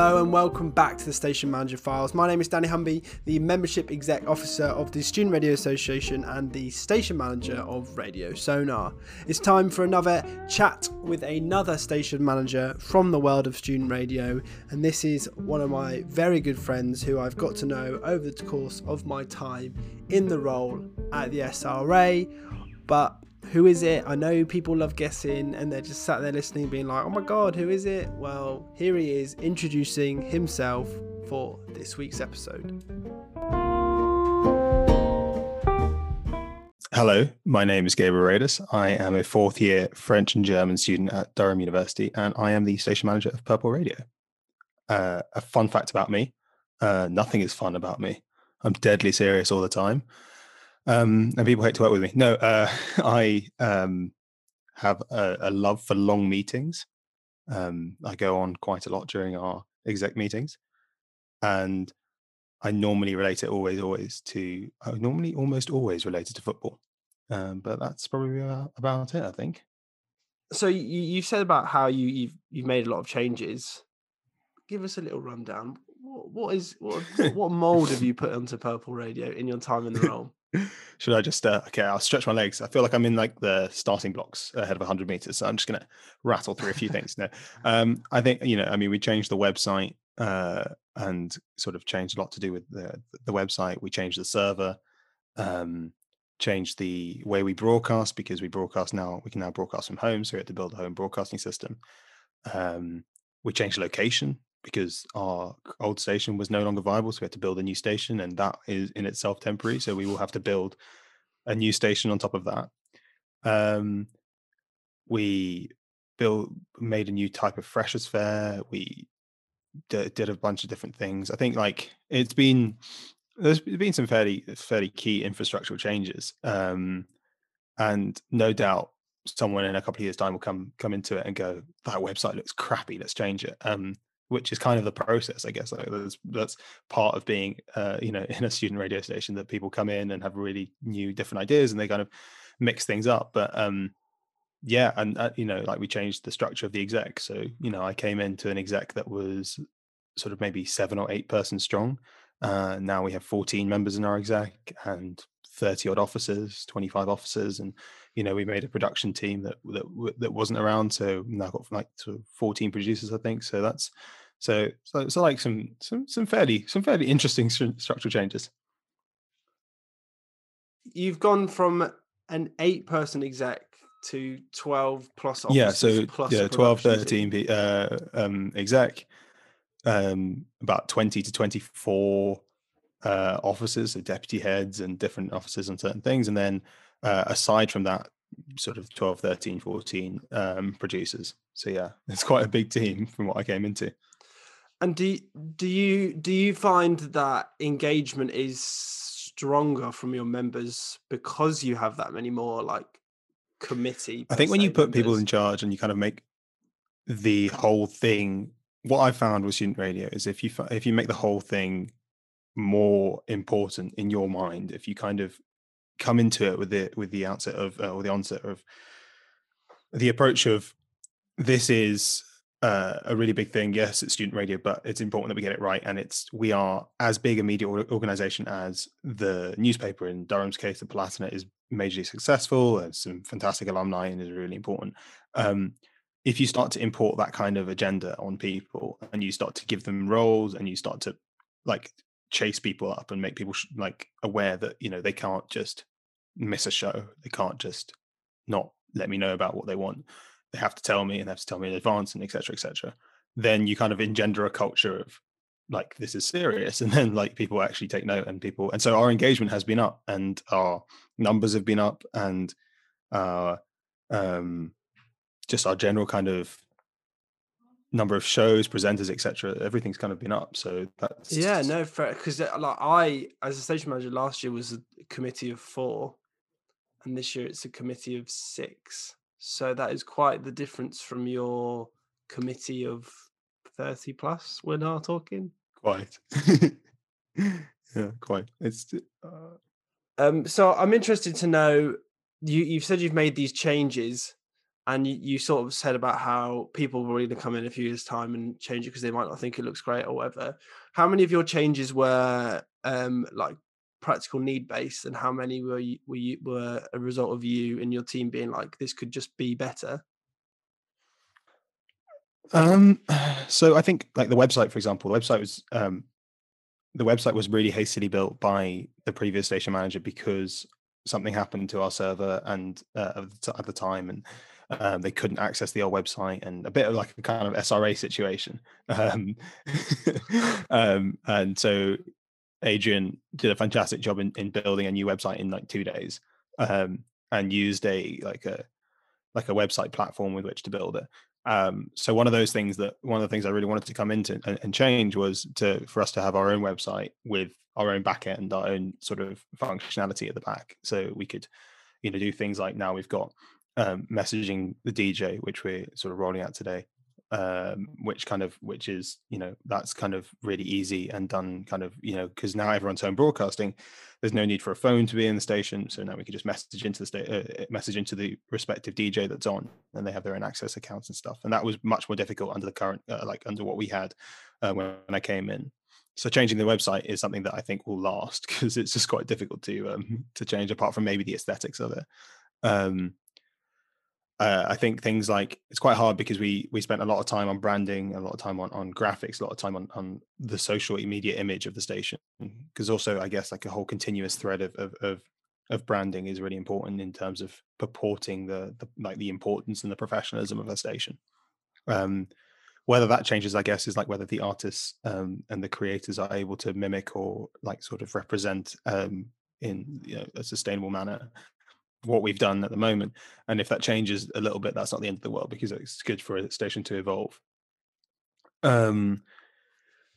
Hello and welcome back to the Station Manager Files. My name is Danny Humby, the Membership Exec Officer of the Student Radio Association and the Station Manager of Radio Sonar. It's time for another chat with another Station Manager from the world of student radio, and this is one of my very good friends who I've got to know over the course of my time in the role at the SRA. But who is it? I know people love guessing and they're just sat there listening, being like, oh my god, who is it? Well, here he is introducing himself for this week's episode. Hello, my name is Gabriel Radus. I am a fourth year French and German student at Durham University, and I am the station manager of Purple Radio. Uh, a fun fact about me uh, nothing is fun about me. I'm deadly serious all the time um, and people hate to work with me. No, uh, I um, have a, a, love for long meetings. Um, I go on quite a lot during our exec meetings, and I normally relate it always, always to. I normally almost always related to football, um, but that's probably about it. I think. So you, you've said about how you, you've you've made a lot of changes. Give us a little rundown. What, what is what, what mold have you put onto Purple Radio in your time in the role? Should I just uh, okay? I'll stretch my legs. I feel like I'm in like the starting blocks ahead of 100 meters, so I'm just gonna rattle through a few things. No, um, I think you know. I mean, we changed the website uh, and sort of changed a lot to do with the the website. We changed the server, um, changed the way we broadcast because we broadcast now. We can now broadcast from home, so we had to build a home broadcasting system. Um, we changed location because our old station was no longer viable. So we had to build a new station, and that is in itself temporary. So we will have to build a new station on top of that. Um, we built, made a new type of freshers fair. We d- did a bunch of different things. I think like it's been there's been some fairly fairly key infrastructural changes, um, and no doubt someone in a couple of years' time will come come into it and go, that website looks crappy. Let's change it. Um, which is kind of the process, I guess. Like that's, that's part of being, uh, you know, in a student radio station that people come in and have really new, different ideas, and they kind of mix things up. But um, yeah, and uh, you know, like we changed the structure of the exec. So you know, I came into an exec that was sort of maybe seven or eight persons strong. Uh, now we have 14 members in our exec and 30 odd officers, 25 officers, and you know we made a production team that that that wasn't around. So now got like sort of 14 producers, I think. So that's so so so like some some some fairly some fairly interesting structural changes. You've gone from an eight person exec to 12 plus officers. yeah so plus yeah 12 13 uh, um, exec um, about 20 to 24 uh, officers, so deputy heads and different officers on certain things. And then uh, aside from that, sort of 12, 13, 14 um, producers. So yeah, it's quite a big team from what I came into. And do do you do you find that engagement is stronger from your members because you have that many more like committee? I think when you put members? people in charge and you kind of make the whole thing what I found with student radio is if you if you make the whole thing more important in your mind if you kind of come into it with the with the outset of uh, or the onset of the approach of this is uh, a really big thing. Yes it's student radio but it's important that we get it right and it's we are as big a media organization as the newspaper. In durham's case the palatinate is majorly successful and some fantastic alumni and is really important. Um, if you start to import that kind of agenda on people and you start to give them roles and you start to like chase people up and make people sh- like aware that you know they can't just miss a show they can't just not let me know about what they want they have to tell me and they have to tell me in advance and etc etc then you kind of engender a culture of like this is serious and then like people actually take note and people and so our engagement has been up and our numbers have been up and uh um just our general kind of number of shows, presenters, etc. Everything's kind of been up. So that's yeah, no, because like I, as a station manager last year, was a committee of four, and this year it's a committee of six. So that is quite the difference from your committee of thirty plus. We're now talking quite. yeah, quite. It's. Uh... Um. So I'm interested to know. You you've said you've made these changes and you, you sort of said about how people will either come in a few years time and change it because they might not think it looks great or whatever how many of your changes were um like practical need based and how many were you, were you, were a result of you and your team being like this could just be better um so i think like the website for example the website was um the website was really hastily built by the previous station manager because something happened to our server and uh, at, the, time and um, they couldn't access the old website and a bit of like a kind of SRA situation. Um, um, and so Adrian did a fantastic job in, in building a new website in like two days um, and used a like a like a website platform with which to build it. Um, so one of those things that one of the things I really wanted to come into and, and, change was to for us to have our own website with our own backend, our own sort of functionality at the back, so we could, you know, do things like now we've got um, messaging the DJ, which we're sort of rolling out today, um, which kind of which is you know that's kind of really easy and done kind of you know because now everyone's home broadcasting there's no need for a phone to be in the station so now we can just message into the sta- uh, message into the respective dj that's on and they have their own access accounts and stuff and that was much more difficult under the current uh, like under what we had uh, when, when i came in. So changing the website is something that i think will last because it's just quite difficult to um to change apart from maybe the aesthetics of it. Um uh, I think things like it's quite hard because we we spent a lot of time on branding, a lot of time on on graphics, a lot of time on on the social media image of the station. Because also, I guess like a whole continuous thread of, of of of branding is really important in terms of purporting the, the like the importance and the professionalism of a station. Um, whether that changes, I guess, is like whether the artists um, and the creators are able to mimic or like sort of represent um, in you know, a sustainable manner what we've done at the moment. And if that changes a little bit, that's not the end of the world because it's good for a station to evolve. Um,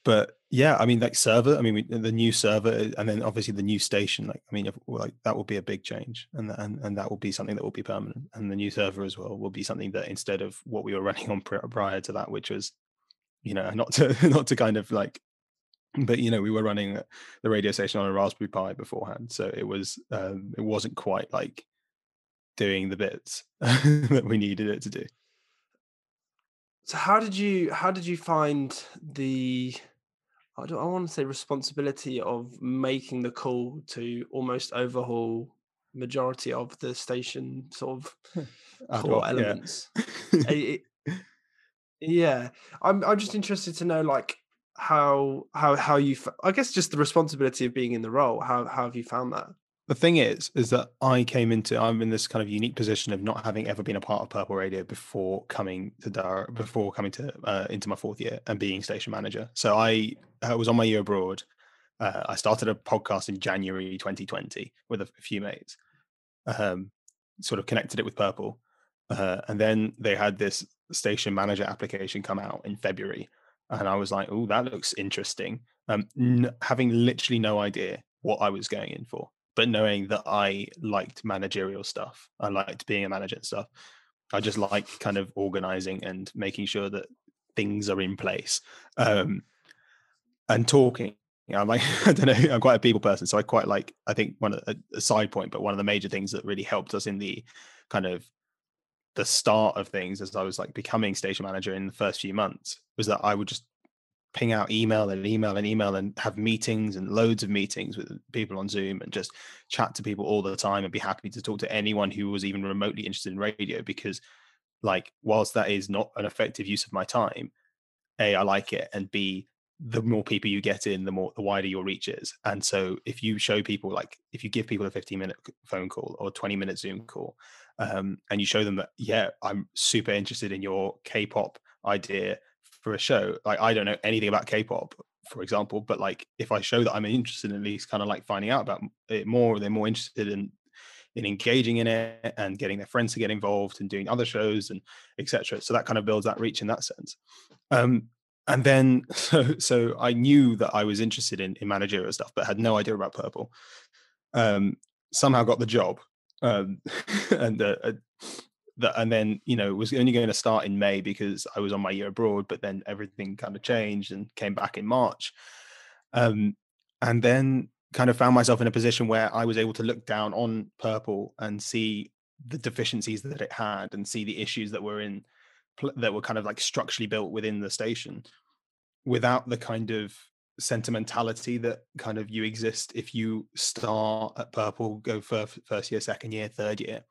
but yeah, I mean, like server. I mean, we, the new server, and then obviously the new station. Like, I mean, if, like that will be a big change, and and and that will be something that will be permanent. And the new server as well will be something that instead of what we were running on prior to that, which was, you know, not to not to kind of like but you know we were running the radio station on a raspberry pi beforehand so it was um, it wasn't quite like doing the bits that we needed it to do. So how did you how did you find the I don't I want to say responsibility of making the call to almost overhaul majority of the station sort of core elements. Yeah. it, yeah, I'm I'm just interested to know like how how how you I guess just the responsibility of being in the role. How how have you found that? The thing is, is that I came into I'm in this kind of unique position of not having ever been a part of Purple Radio before coming to Dar before coming to uh, into my fourth year and being station manager. So I, I was on my year abroad. Uh, I started a podcast in January 2020 with a, a few mates. Um, sort of connected it with Purple, uh, and then they had this station manager application come out in February, and I was like, "Oh, that looks interesting." Um, n- having literally no idea what I was going in for but knowing that I liked managerial stuff, I liked being a manager and stuff. I just like kind of organizing and making sure that things are in place um, and talking. I'm like, I don't know, I'm quite a people person. So I quite like, I think one of a side point, but one of the major things that really helped us in the kind of the start of things as I was like becoming station manager in the first few months was that I would just ping out email and email and email and have meetings and loads of meetings with people on Zoom and just chat to people all the time and be happy to talk to anyone who was even remotely interested in radio because like whilst that is not an effective use of my time a I like it and b the more people you get in the more the wider your reach is. And so if you show people like if you give people a 15 minute phone call or 20 minute zoom call um, and you show them that yeah i'm super interested in your k-pop idea for a show like i don't know anything about k-pop for example but like if i show that i'm interested in at least kind of like finding out about it more they're more interested in in engaging in it and getting their friends to get involved and doing other shows and etc so that kind of builds that reach in that sense. Um and then so so i knew that i was interested in, in managerial stuff but had no idea about purple. Um somehow got the job um and uh, uh that and then you know it was only going to start in may because i was on my year abroad but then everything kind of changed and came back in march. Um, and then kind of found myself in a position where i was able to look down on purple and see the deficiencies that it had and see the issues that were in that were kind of like structurally built within the station without the kind of sentimentality that kind of you exist if you start at purple go for first year second year third year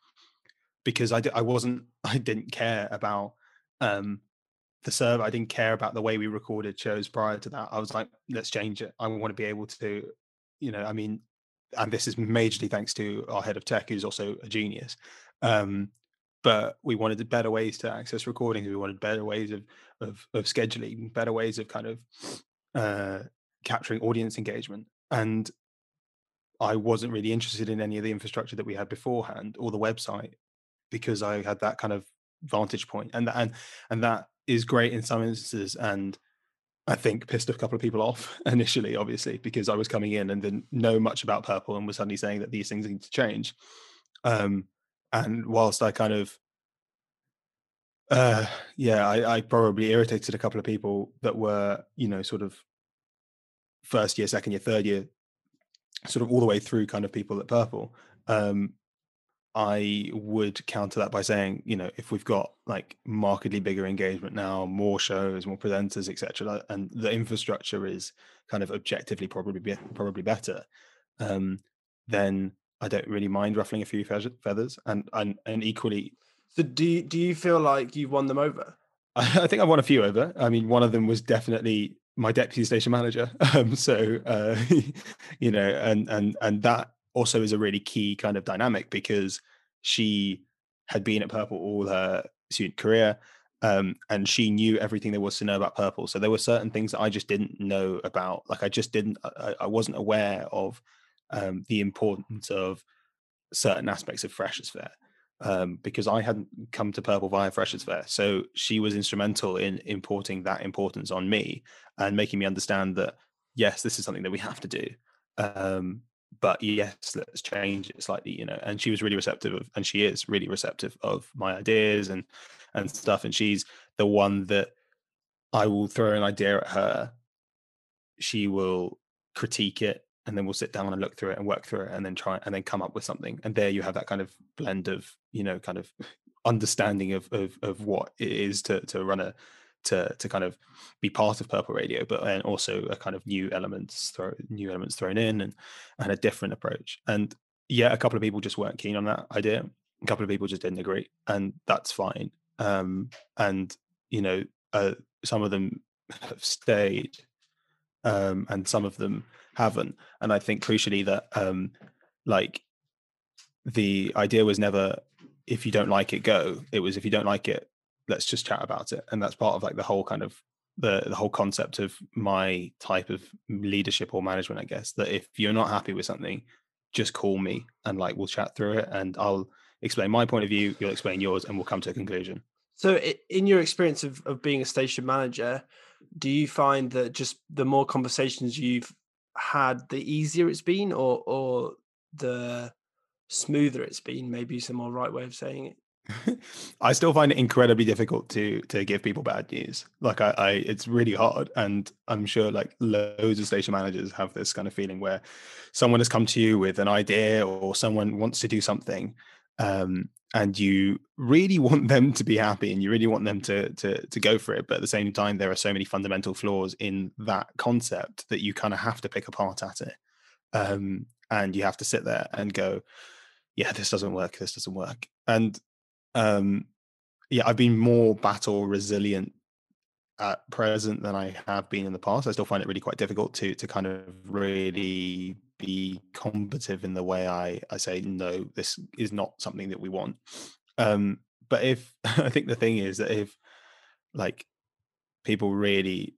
because I, I wasn't i didn't care about um the server i didn't care about the way we recorded shows prior to that. I was like let's change it. I want to be able to you know i mean and this is majorly thanks to our head of tech who's also a genius um but we wanted better ways to access recordings. We wanted better ways of of, of scheduling better ways of kind of uh, capturing audience engagement. And i wasn't really interested in any of the infrastructure that we had beforehand or the website because i had that kind of vantage point and and and that is great in some instances and I think pissed a couple of people off initially, obviously, because I was coming in and didn't know much about purple and was suddenly saying that these things need to change. Um, and whilst I kind of uh yeah, I, I probably irritated a couple of people that were, you know, sort of first year, second year, third year, sort of all the way through kind of people at Purple. Um, I would counter that by saying, you know, if we've got like markedly bigger engagement now, more shows, more presenters, etc., and the infrastructure is kind of objectively probably be, probably better, um, then I don't really mind ruffling a few feathers, and and and equally. So do you, do you feel like you've won them over? I, I think I won a few over. I mean, one of them was definitely my deputy station manager. Um, so uh, you know, and and and that also is a really key kind of dynamic because she had been at Purple all her student career. Um, and she knew everything there was to know about purple. So there were certain things that I just didn't know about. Like I just didn't, I, I wasn't aware of um, the importance of certain aspects of Freshers Fair um, because I hadn't come to Purple via Freshers Fair. So she was instrumental in importing that importance on me and making me understand that yes, this is something that we have to do. But yes, let's change it slightly, you know. And she was really receptive of, and she is really receptive of my ideas and and stuff. And she's the one that I will throw an idea at her. She will critique it and then we'll sit down and look through it and work through it and then try and then come up with something and there you have that kind of blend of you know kind of understanding of of, of what it is to to run a to to kind of be part of purple radio but then also a kind of new elements throw new elements thrown in and and a different approach and yeah a couple of people just weren't keen on that idea a couple of people just didn't agree and that's fine um and you know uh, some of them have stayed um and some of them haven't. And I think crucially that um like the idea was never if you don't like it, go. It was if you don't like it, let's just chat about it. And that's part of like the whole kind of the the whole concept of my type of leadership or management, I guess, that if you're not happy with something, just call me and like we'll chat through it and I'll explain my point of view, you'll explain yours, and we'll come to a conclusion. So, in your experience of, of being a station manager, do you find that just the more conversations you've had, the easier it's been, or or the smoother it's been? Maybe some more right way of saying it. I still find it incredibly difficult to to give people bad news. Like I, I, it's really hard, and I'm sure like loads of station managers have this kind of feeling where someone has come to you with an idea or someone wants to do something, um, and you really want them to be happy and you really want them to to to go for it. But at the same time there are so many fundamental flaws in that concept that you kind of have to pick apart at it um, and you have to sit there and go yeah this doesn't work this doesn't work. And um, yeah i've been more battle resilient at present than i have been in the past i still find it really quite difficult to to kind of really be combative in the way I, I say, no, this is not something that we want. Um, but if I think the thing is that if like people really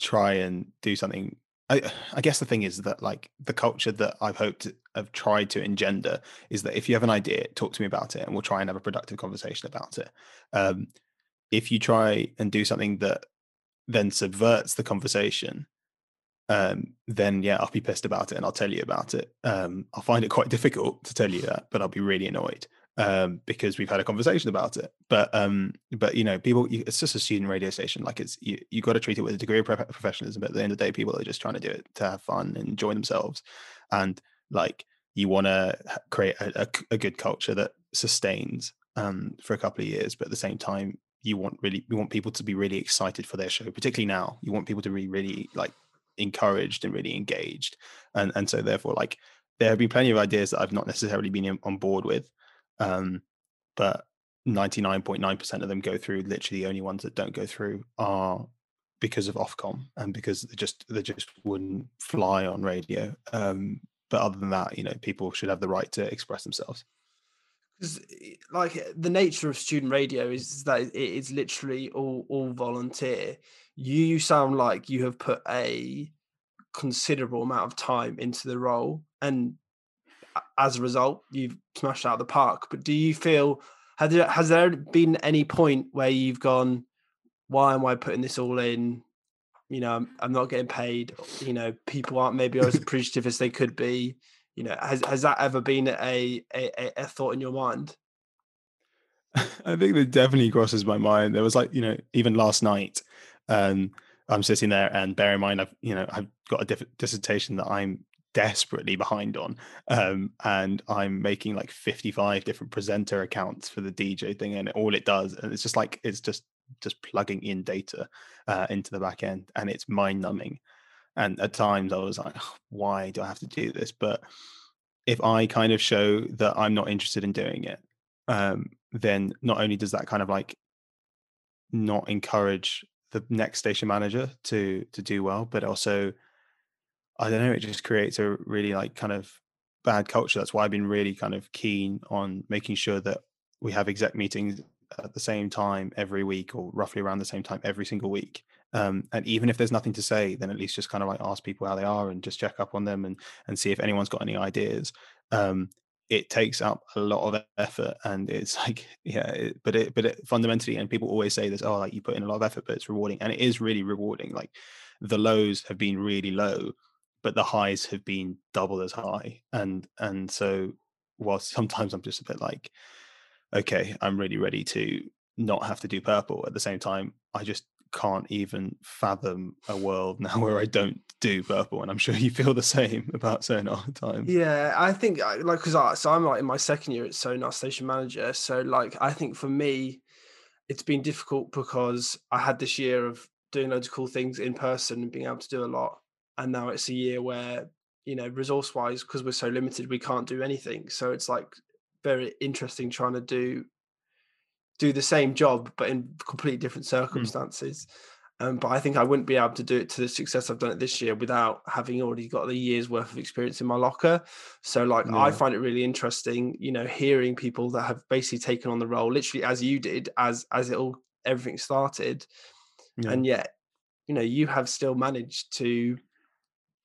try and do something, I, I guess the thing is that like the culture that I've hoped have tried to engender is that if you have an idea, talk to me about it and we'll try and have a productive conversation about it. Um, if you try and do something that then subverts the conversation um, then yeah, I'll be pissed about it and I'll tell you about it. Um, I'll find it quite difficult to tell you that, but I'll be really annoyed um, because we've had a conversation about it. But um, but you know, people, you, it's just a student radio station. Like it's you, you got to treat it with a degree of professionalism. But at the end of the day, people are just trying to do it to have fun and enjoy themselves, and like you want to create a, a, a, good culture that sustains um, for a couple of years, but at the same time, you want really you want people to be really excited for their show, particularly now. You want people to be really like encouraged and really engaged, and and so therefore, like there have been plenty of ideas that I've not necessarily been on board with, um, but 99.9% of them go through. Literally, the only ones that don't go through are because of Ofcom and because they just they just wouldn't fly on radio. Um, but other than that, you know, people should have the right to express themselves. Because, like, the nature of student radio is that it is literally all all volunteer. You sound like you have put a considerable amount of time into the role, and as a result, you've smashed out the park. But do you feel has there, has there been any point where you've gone, why am I putting this all in? You know, I'm, I'm not getting paid. You know, people aren't maybe as appreciative as they could be. You know, has has that ever been a a, a thought in your mind? I think that definitely crosses my mind. There was like, you know, even last night, um, I'm sitting there and bear in mind, I've, you know, I've got a diff- dissertation that I'm desperately behind on um, and i'm making like 55 different presenter accounts for the dj thing and all it does and it's just like it's just just plugging in data uh, into the back end and it's mind numbing and at times i was like why do i have to do this but if i kind of show that i'm not interested in doing it um, then not only does that kind of like not encourage the next station manager to to do well but also I don't know, it just creates a really like kind of bad culture. That's why I've been really kind of keen on making sure that we have exec meetings at the same time every week or roughly around the same time every single week. Um, and even if there's nothing to say, then at least just kind of like ask people how they are and just check up on them and and see if anyone's got any ideas. Um, it takes up a lot of effort and it's like yeah it, but it but it fundamentally and people always say this oh like you put in a lot of effort but it's rewarding and it is really rewarding like the lows have been really low but the highs have been double as high and and so while sometimes i'm just a bit like okay i'm really ready to not have to do purple at the same time i just can't even fathom a world now where i don't do purple and i'm sure you feel the same about sonar time yeah i think uh, like because I, so i'm like in my second year at sonar station manager so like i think for me it's been difficult because i had this year of doing loads of cool things in person and being able to do a lot and now it's a year where you know resource wise because we're so limited we can't do anything so it's like very interesting trying to do do the same job but in completely different hmm. circumstances mm. um, but i think i wouldn't be able to do it to the success i've done it this year without having already got the year's worth of experience in my locker so like yeah. i find it really interesting you know hearing people that have basically taken on the role literally as you did as as it all everything started yeah. and yet you know you have still managed to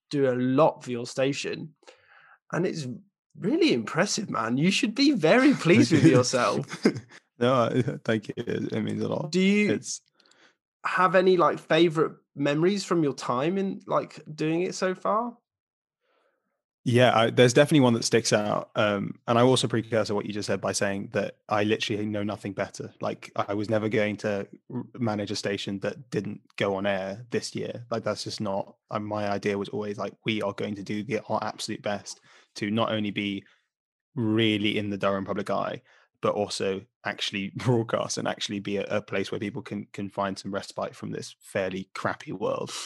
do a lot for your station, and it's really impressive, man. You should be very pleased with yourself. no, thank you. It means a lot. Do you it's... have any like favorite memories from your time in like doing it so far? Yeah, I, there's definitely one that sticks out. Um, and I also precursor what you just said by saying that I literally know nothing better. Like I was never going to manage a station that didn't go on air this year. Like that's just not. Uh, my idea was always like we are going to do the, our absolute best to not only be really in the Durham public eye, but also actually broadcast and actually be a, a place where people can can find some respite from this fairly crappy world.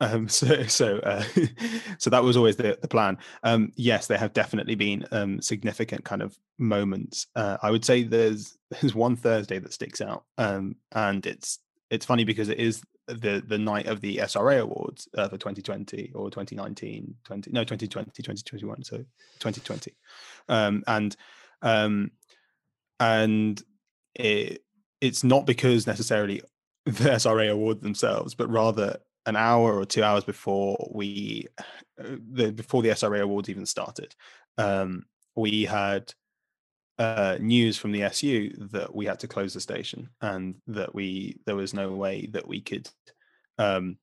Um, so, so, uh, so that was always the, the plan. Um, yes, there have definitely been um, significant kind of moments. Uh, I would say there's there's one Thursday that sticks out, um, and it's it's funny because it is the the night of the SRA awards uh, for 2020 or 2019, 20 no 2020, 2021, so 2020, um, and um, and it it's not because necessarily the SRA award themselves, but rather an hour or two hours before we uh, the before the SRA awards even started, um, we had uh, news from the SU that we had to close the station and that we there was no way that we could um,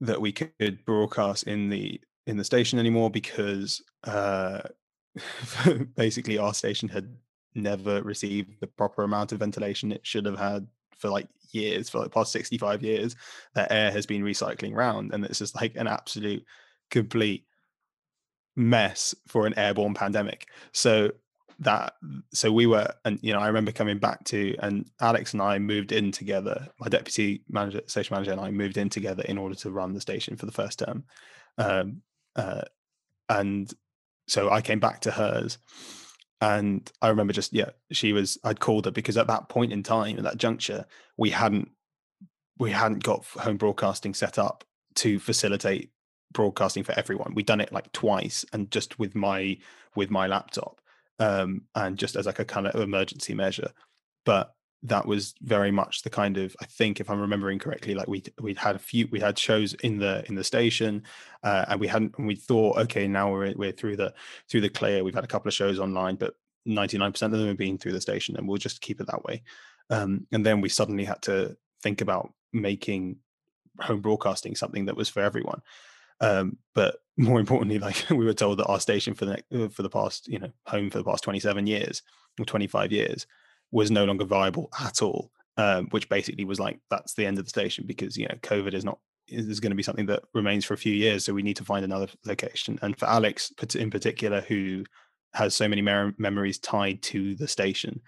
that we could broadcast in the in the station anymore because uh, basically our station had never received the proper amount of ventilation it should have had for like years, for like past 65 years, that air has been recycling around. And it's just like an absolute complete mess for an airborne pandemic. So that so we were and you know I remember coming back to and Alex and I moved in together. My deputy manager, station manager, and I moved in together in order to run the station for the first term. Um, uh, and so I came back to hers and I remember just yeah, she was. I'd called her because at that point in time, at that juncture, we hadn't we hadn't got home broadcasting set up to facilitate broadcasting for everyone. We'd done it like twice, and just with my with my laptop, um, and just as like a kind of emergency measure. But that was very much the kind of I think if I'm remembering correctly, like we we'd had a few we had shows in the in the station, uh, and we hadn't and we thought okay now we're we're through the through the clear. We've had a couple of shows online, but 99% of them have been through the station, and we'll just keep it that way. Um, and then we suddenly had to think about making home broadcasting something that was for everyone. Um, but more importantly, like we were told that our station for the uh, for the past you know home for the past 27 years or 25 years was no longer viable at all, um, which basically was like that's the end of the station because you know COVID is not is going to be something that remains for a few years. So we need to find another location. And for Alex in particular, who has so many mer- memories tied to the station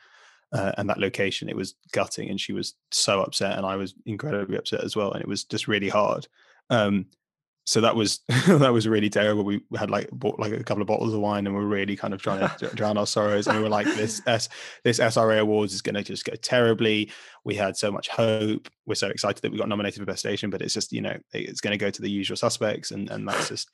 uh, and that location, it was gutting, and she was so upset, and I was incredibly upset as well, and it was just really hard. Um, so that was that was really terrible. We had like bought like a couple of bottles of wine, and we are really kind of trying to drown our sorrows. And we were like, "This S this SRA Awards is going to just go terribly." We had so much hope. We're so excited that we got nominated for best station, but it's just you know it's going to go to the usual suspects, and and that's just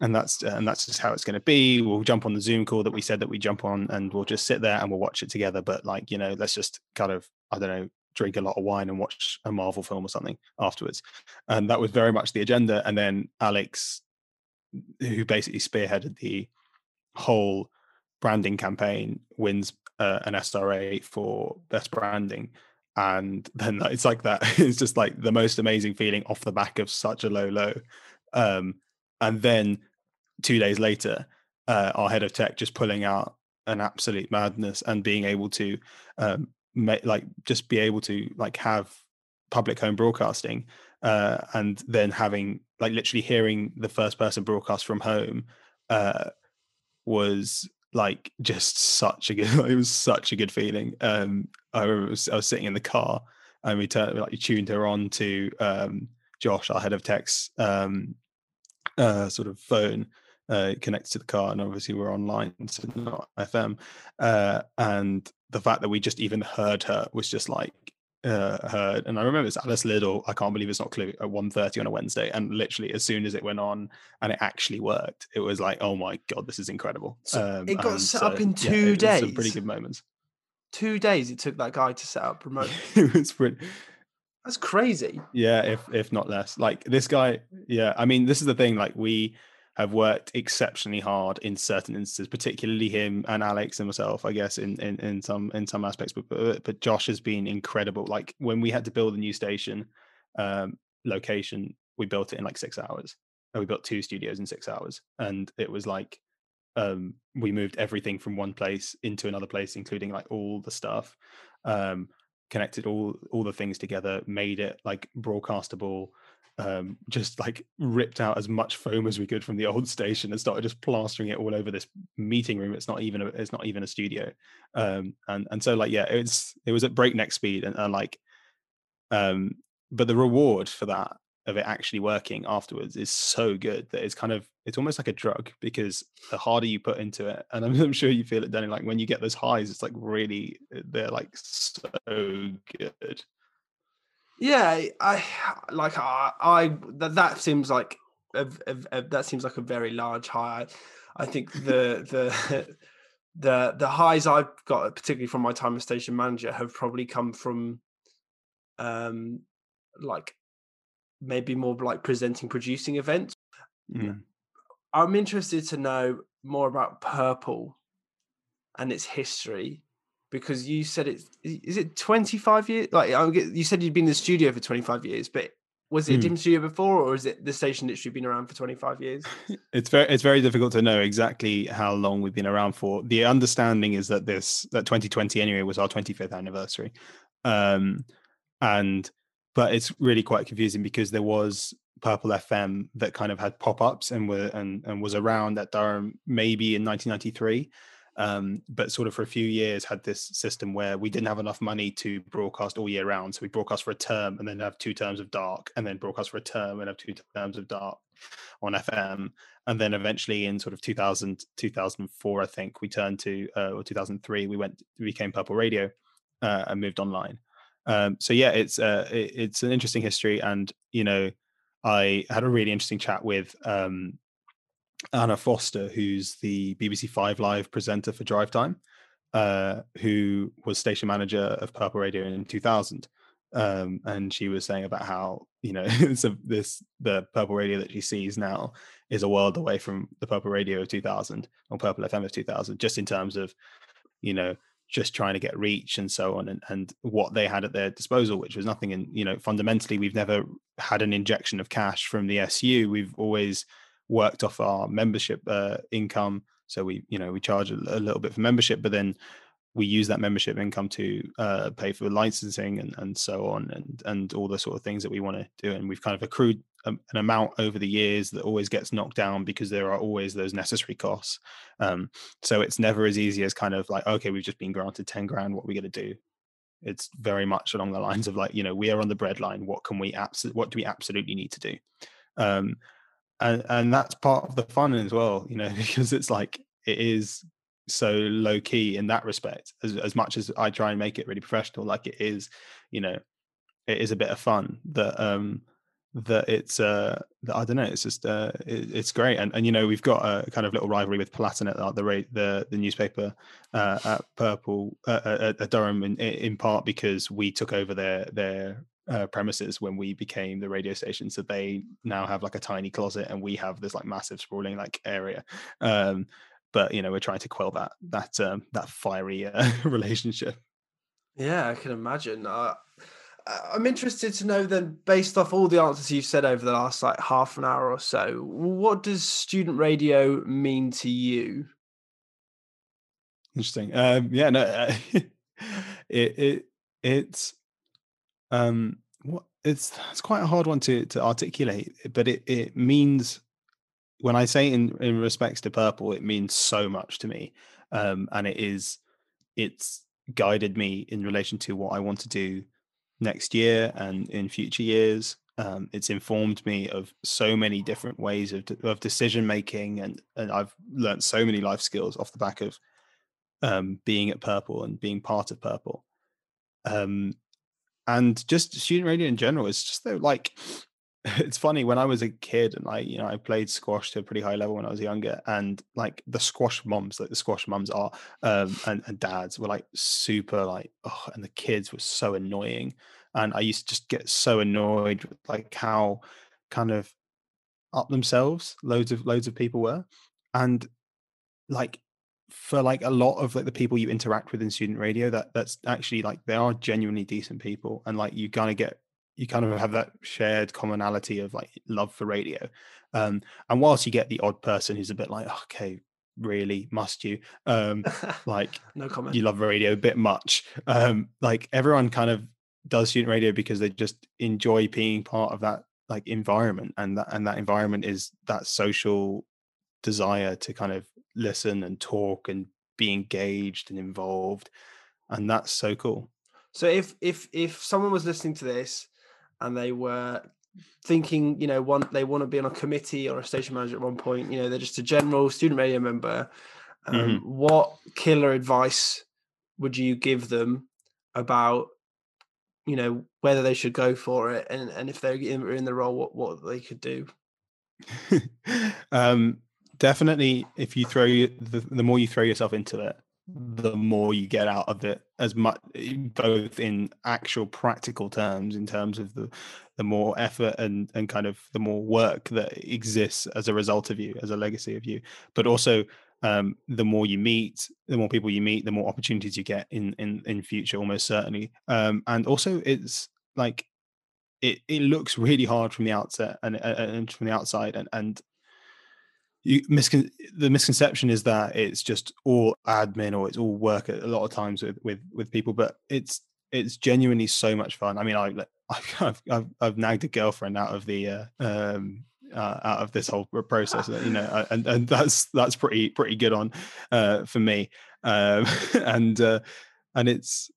and that's and that's just how it's going to be. We'll jump on the Zoom call that we said that we jump on, and we'll just sit there and we'll watch it together. But like you know, let's just kind of I don't know drink a lot of wine and watch a Marvel film or something afterwards. And that was very much the agenda. And then Alex, who basically spearheaded the whole branding campaign, wins uh, an SRA for best branding. And then it's like that. It's just like the most amazing feeling off the back of such a low low. Um, and then two days later, uh, our head of tech just pulling out an absolute madness and being able to um, like just be able to like have public home broadcasting uh, and then having like literally hearing the first person broadcast from home uh, was like just such a good it was such a good feeling. Um i was, i was sitting in the car and we turned like tuned her on to um josh our head of techs um uh sort of phone uh connected to the car and obviously we're online so not fm uh and the fact that we just even heard her was just like uh, heard. And I remember it's Alice Liddell. I can't believe it's not clear at 1.30 on a Wednesday. And literally, as soon as it went on and it actually worked, it was like, oh my god, this is incredible. So um, it got set so, up in two yeah, days. Some pretty good moments. Two days it took that guy to set up remote. it was pretty. That's crazy. Yeah, if if not less. Like this guy. Yeah, I mean, this is the thing. Like we have worked exceptionally hard in certain instances, particularly him and Alex and myself, I guess, in in, in some in some aspects. But, but, but Josh has been incredible. Like when we had to build a new station um, location, we built it in like six hours. And we built two studios in six hours, and it was like um, we moved everything from one place into another place, including like all the stuff. Um, connected all all the things together, made it like broadcastable um, just like ripped out as much foam as we could from the old station and started just plastering it all over this meeting room. It's not even a, it's not even a studio, um, and and so like yeah, it's it was at breakneck speed and, and like, um, but the reward for that of it actually working afterwards is so good that it's kind of it's almost like a drug because the harder you put into it and I'm, I'm, sure you feel it Danny like when you get those highs it's like really they're like so good yeah, I like I, I that, that seems like a, a, a, that seems like a very large high. I think the the the the highs I've got, particularly from my time as station manager, have probably come from um like maybe more like presenting producing events. Mm. I'm interested to know more about Purple and its history because you said it's is it 25 years like you said you'd been in the studio for 25 years but was it a hmm. different studio before or is it the station literally been around for 25 years? It's very it's very difficult to know exactly how long we've been around for. The understanding is that this that 2020 anyway was our 25th anniversary. Um and but it's really quite confusing because there was Purple FM that kind of had pop ups and were and and was around at Durham maybe in 1993 um, but sort of for a few years had this system where we didn't have enough money to broadcast all year round. So we broadcast for a term and then have two terms of dark, and then broadcast for a term and have two terms of dark on FM. And then eventually in sort of 2000, 2004, I think we turned to, uh, or 2003, we went, we became Purple Radio uh, and moved online. Um, so yeah, it's uh, it, it's an interesting history, and you know, I had a really interesting chat with um, Anna Foster, who's the BBC Five Live presenter for Drive Time, uh, who was station manager of Purple Radio in 2000. Um, and she was saying about how you know this the Purple Radio that she sees now is a world away from the Purple Radio of 2000 or Purple FM of 2000, just in terms of you know just trying to get reach and so on and, and what they had at their disposal which was nothing and you know fundamentally we've never had an injection of cash from the su we've always worked off our membership uh, income. So we, you know, we charge a, a, little bit for membership, but then we use that membership income to uh, pay for licensing and, and so on, and and all the sort of things that we want to do. And we've kind of accrued a, an amount over the years that always gets knocked down because there are always those necessary costs. Um, so it's never as easy as kind of like, okay, we've just been granted ten grand. What are we going to do? It's very much along the lines of like, you know, we are on the breadline. What can we abs- What do we absolutely need to do? Um, and and that's part of the fun as well you know because it's like it is so low key in that respect as, as much as i try and make it really professional like it is you know it is a bit of fun that um that it's uh that, i don't know it's just uh it, it's great. And and you know we've got a kind of little rivalry with Palatinate uh, the the the newspaper uh at purple uh, at, at durham in in part because we took over their their uh, premises when we became the radio station. So they now have like a tiny closet, and we have this like massive sprawling like area. Um, but you know, we're trying to quell that that um, that fiery uh, relationship. Yeah, I can imagine. Uh, I'm interested to know then, based off all the answers you've said over the last like half an hour or so, what does student radio mean to you? Interesting. Um, yeah, no, uh, it it it's um, what it's it's quite a hard one to to articulate, but it it means when I say in in respects to purple, it means so much to me, um, and it is it's guided me in relation to what I want to do next year and in future years. Um, it's informed me of so many different ways of of decision making, and and I've learned so many life skills off the back of um, being at Purple and being part of Purple. Um, and just student radio in general is just like it's funny when I was a kid and like you know I played squash to a pretty high level when I was younger and like the squash moms like the squash moms are um and, and dads were like super like oh and the kids were so annoying and I used to just get so annoyed with like how kind of up themselves loads of loads of people were and like for like a lot of like the people you interact with in student radio that that's actually like they are genuinely decent people and like you kind of get you kind of have that shared commonality of like love for radio. Um and whilst you get the odd person who's a bit like okay really? Must you? Um like no comment. you love radio a bit much. Um like everyone kind of does student radio because they just enjoy being part of that like environment and that and that environment is that social desire to kind of listen and talk and be engaged and involved and that's so cool so if if if someone was listening to this and they were thinking you know one they want to be on a committee or a station manager at one point you know they're just a general student radio member um, mm-hmm. what killer advice would you give them about you know whether they should go for it and and if they're in, in the role what what they could do um definitely if you throw the, the more you throw yourself into it the more you get out of it as much both in actual practical terms in terms of the the more effort and and kind of the more work that exists as a result of you as a legacy of you. But also um, the more you meet the more people you meet the more opportunities you get in in in future almost certainly. Um, and also it's like it, it looks really hard from the outset and, and from the outside and and you miscon- the misconception is that it's just all admin or it's all work a lot of times with with with people but it's it's genuinely so much fun. I mean, I I've I've, I've nagged a girlfriend out of the uh, um uh, out of this whole process, you know, and and that's that's pretty pretty good on uh, for me, um, and uh, and it's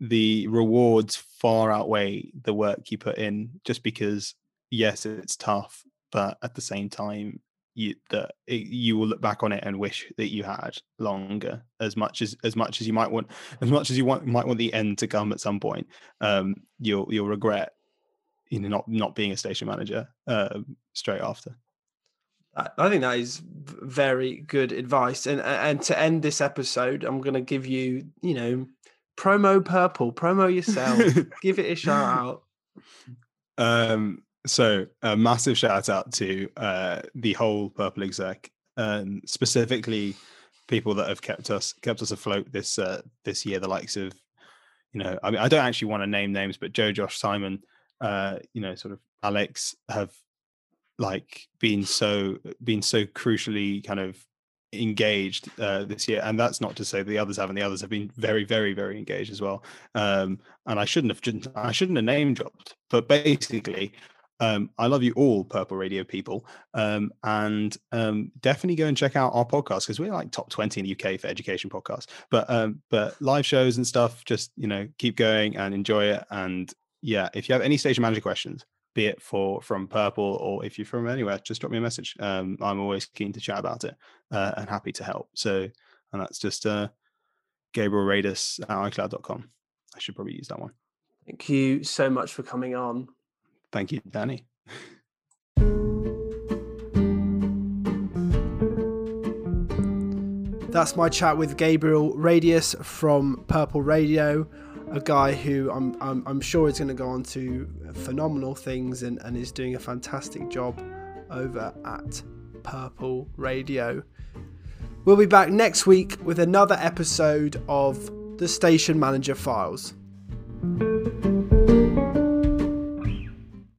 the rewards far outweigh the work you put in, just because yes, it's tough, but at the same time, you that you will look back on it and wish that you had longer as much as as much as you might want as much as you want might want the end to come at some point um you'll you'll regret you know not not being a station manager uh, straight after I think that is very good advice. And and to end this episode, I'm going to give you, you know, promo purple, promo yourself, give it a shout out. Um, so a massive shout out to uh, the whole Purple exec, and specifically people that have kept us kept us afloat this uh, this year. The likes of, you know, I mean, I don't actually want to name names, but Joe, Josh, Simon, uh, you know, sort of Alex have like been so been so crucially kind of engaged uh, this year, and that's not to say the others haven't. The others have been very, very, very engaged as well. Um, and I shouldn't have, I shouldn't have name dropped, but basically, um, I love you all, Purple Radio people, um, and um, definitely go and check out our podcast because we're like top twenty in the UK for education podcasts. But um, but live shows and stuff, just you know, keep going and enjoy it. And yeah, if you have any station manager questions, be it for from Purple or if you're from anywhere, just drop me a message. Um, I'm always keen to chat about it uh, and happy to help. So, and that's just uh, Gabriel Radus at iCloud.com. I should probably use that one. Thank you so much for coming on. Thank you, Danny. That's my chat with Gabriel Radus from Purple Radio a guy who I'm, I'm, I'm sure is going to go on to phenomenal things and, and is doing a fantastic job over at Purple Radio. We'll be back next week with another episode of the Station Manager Files.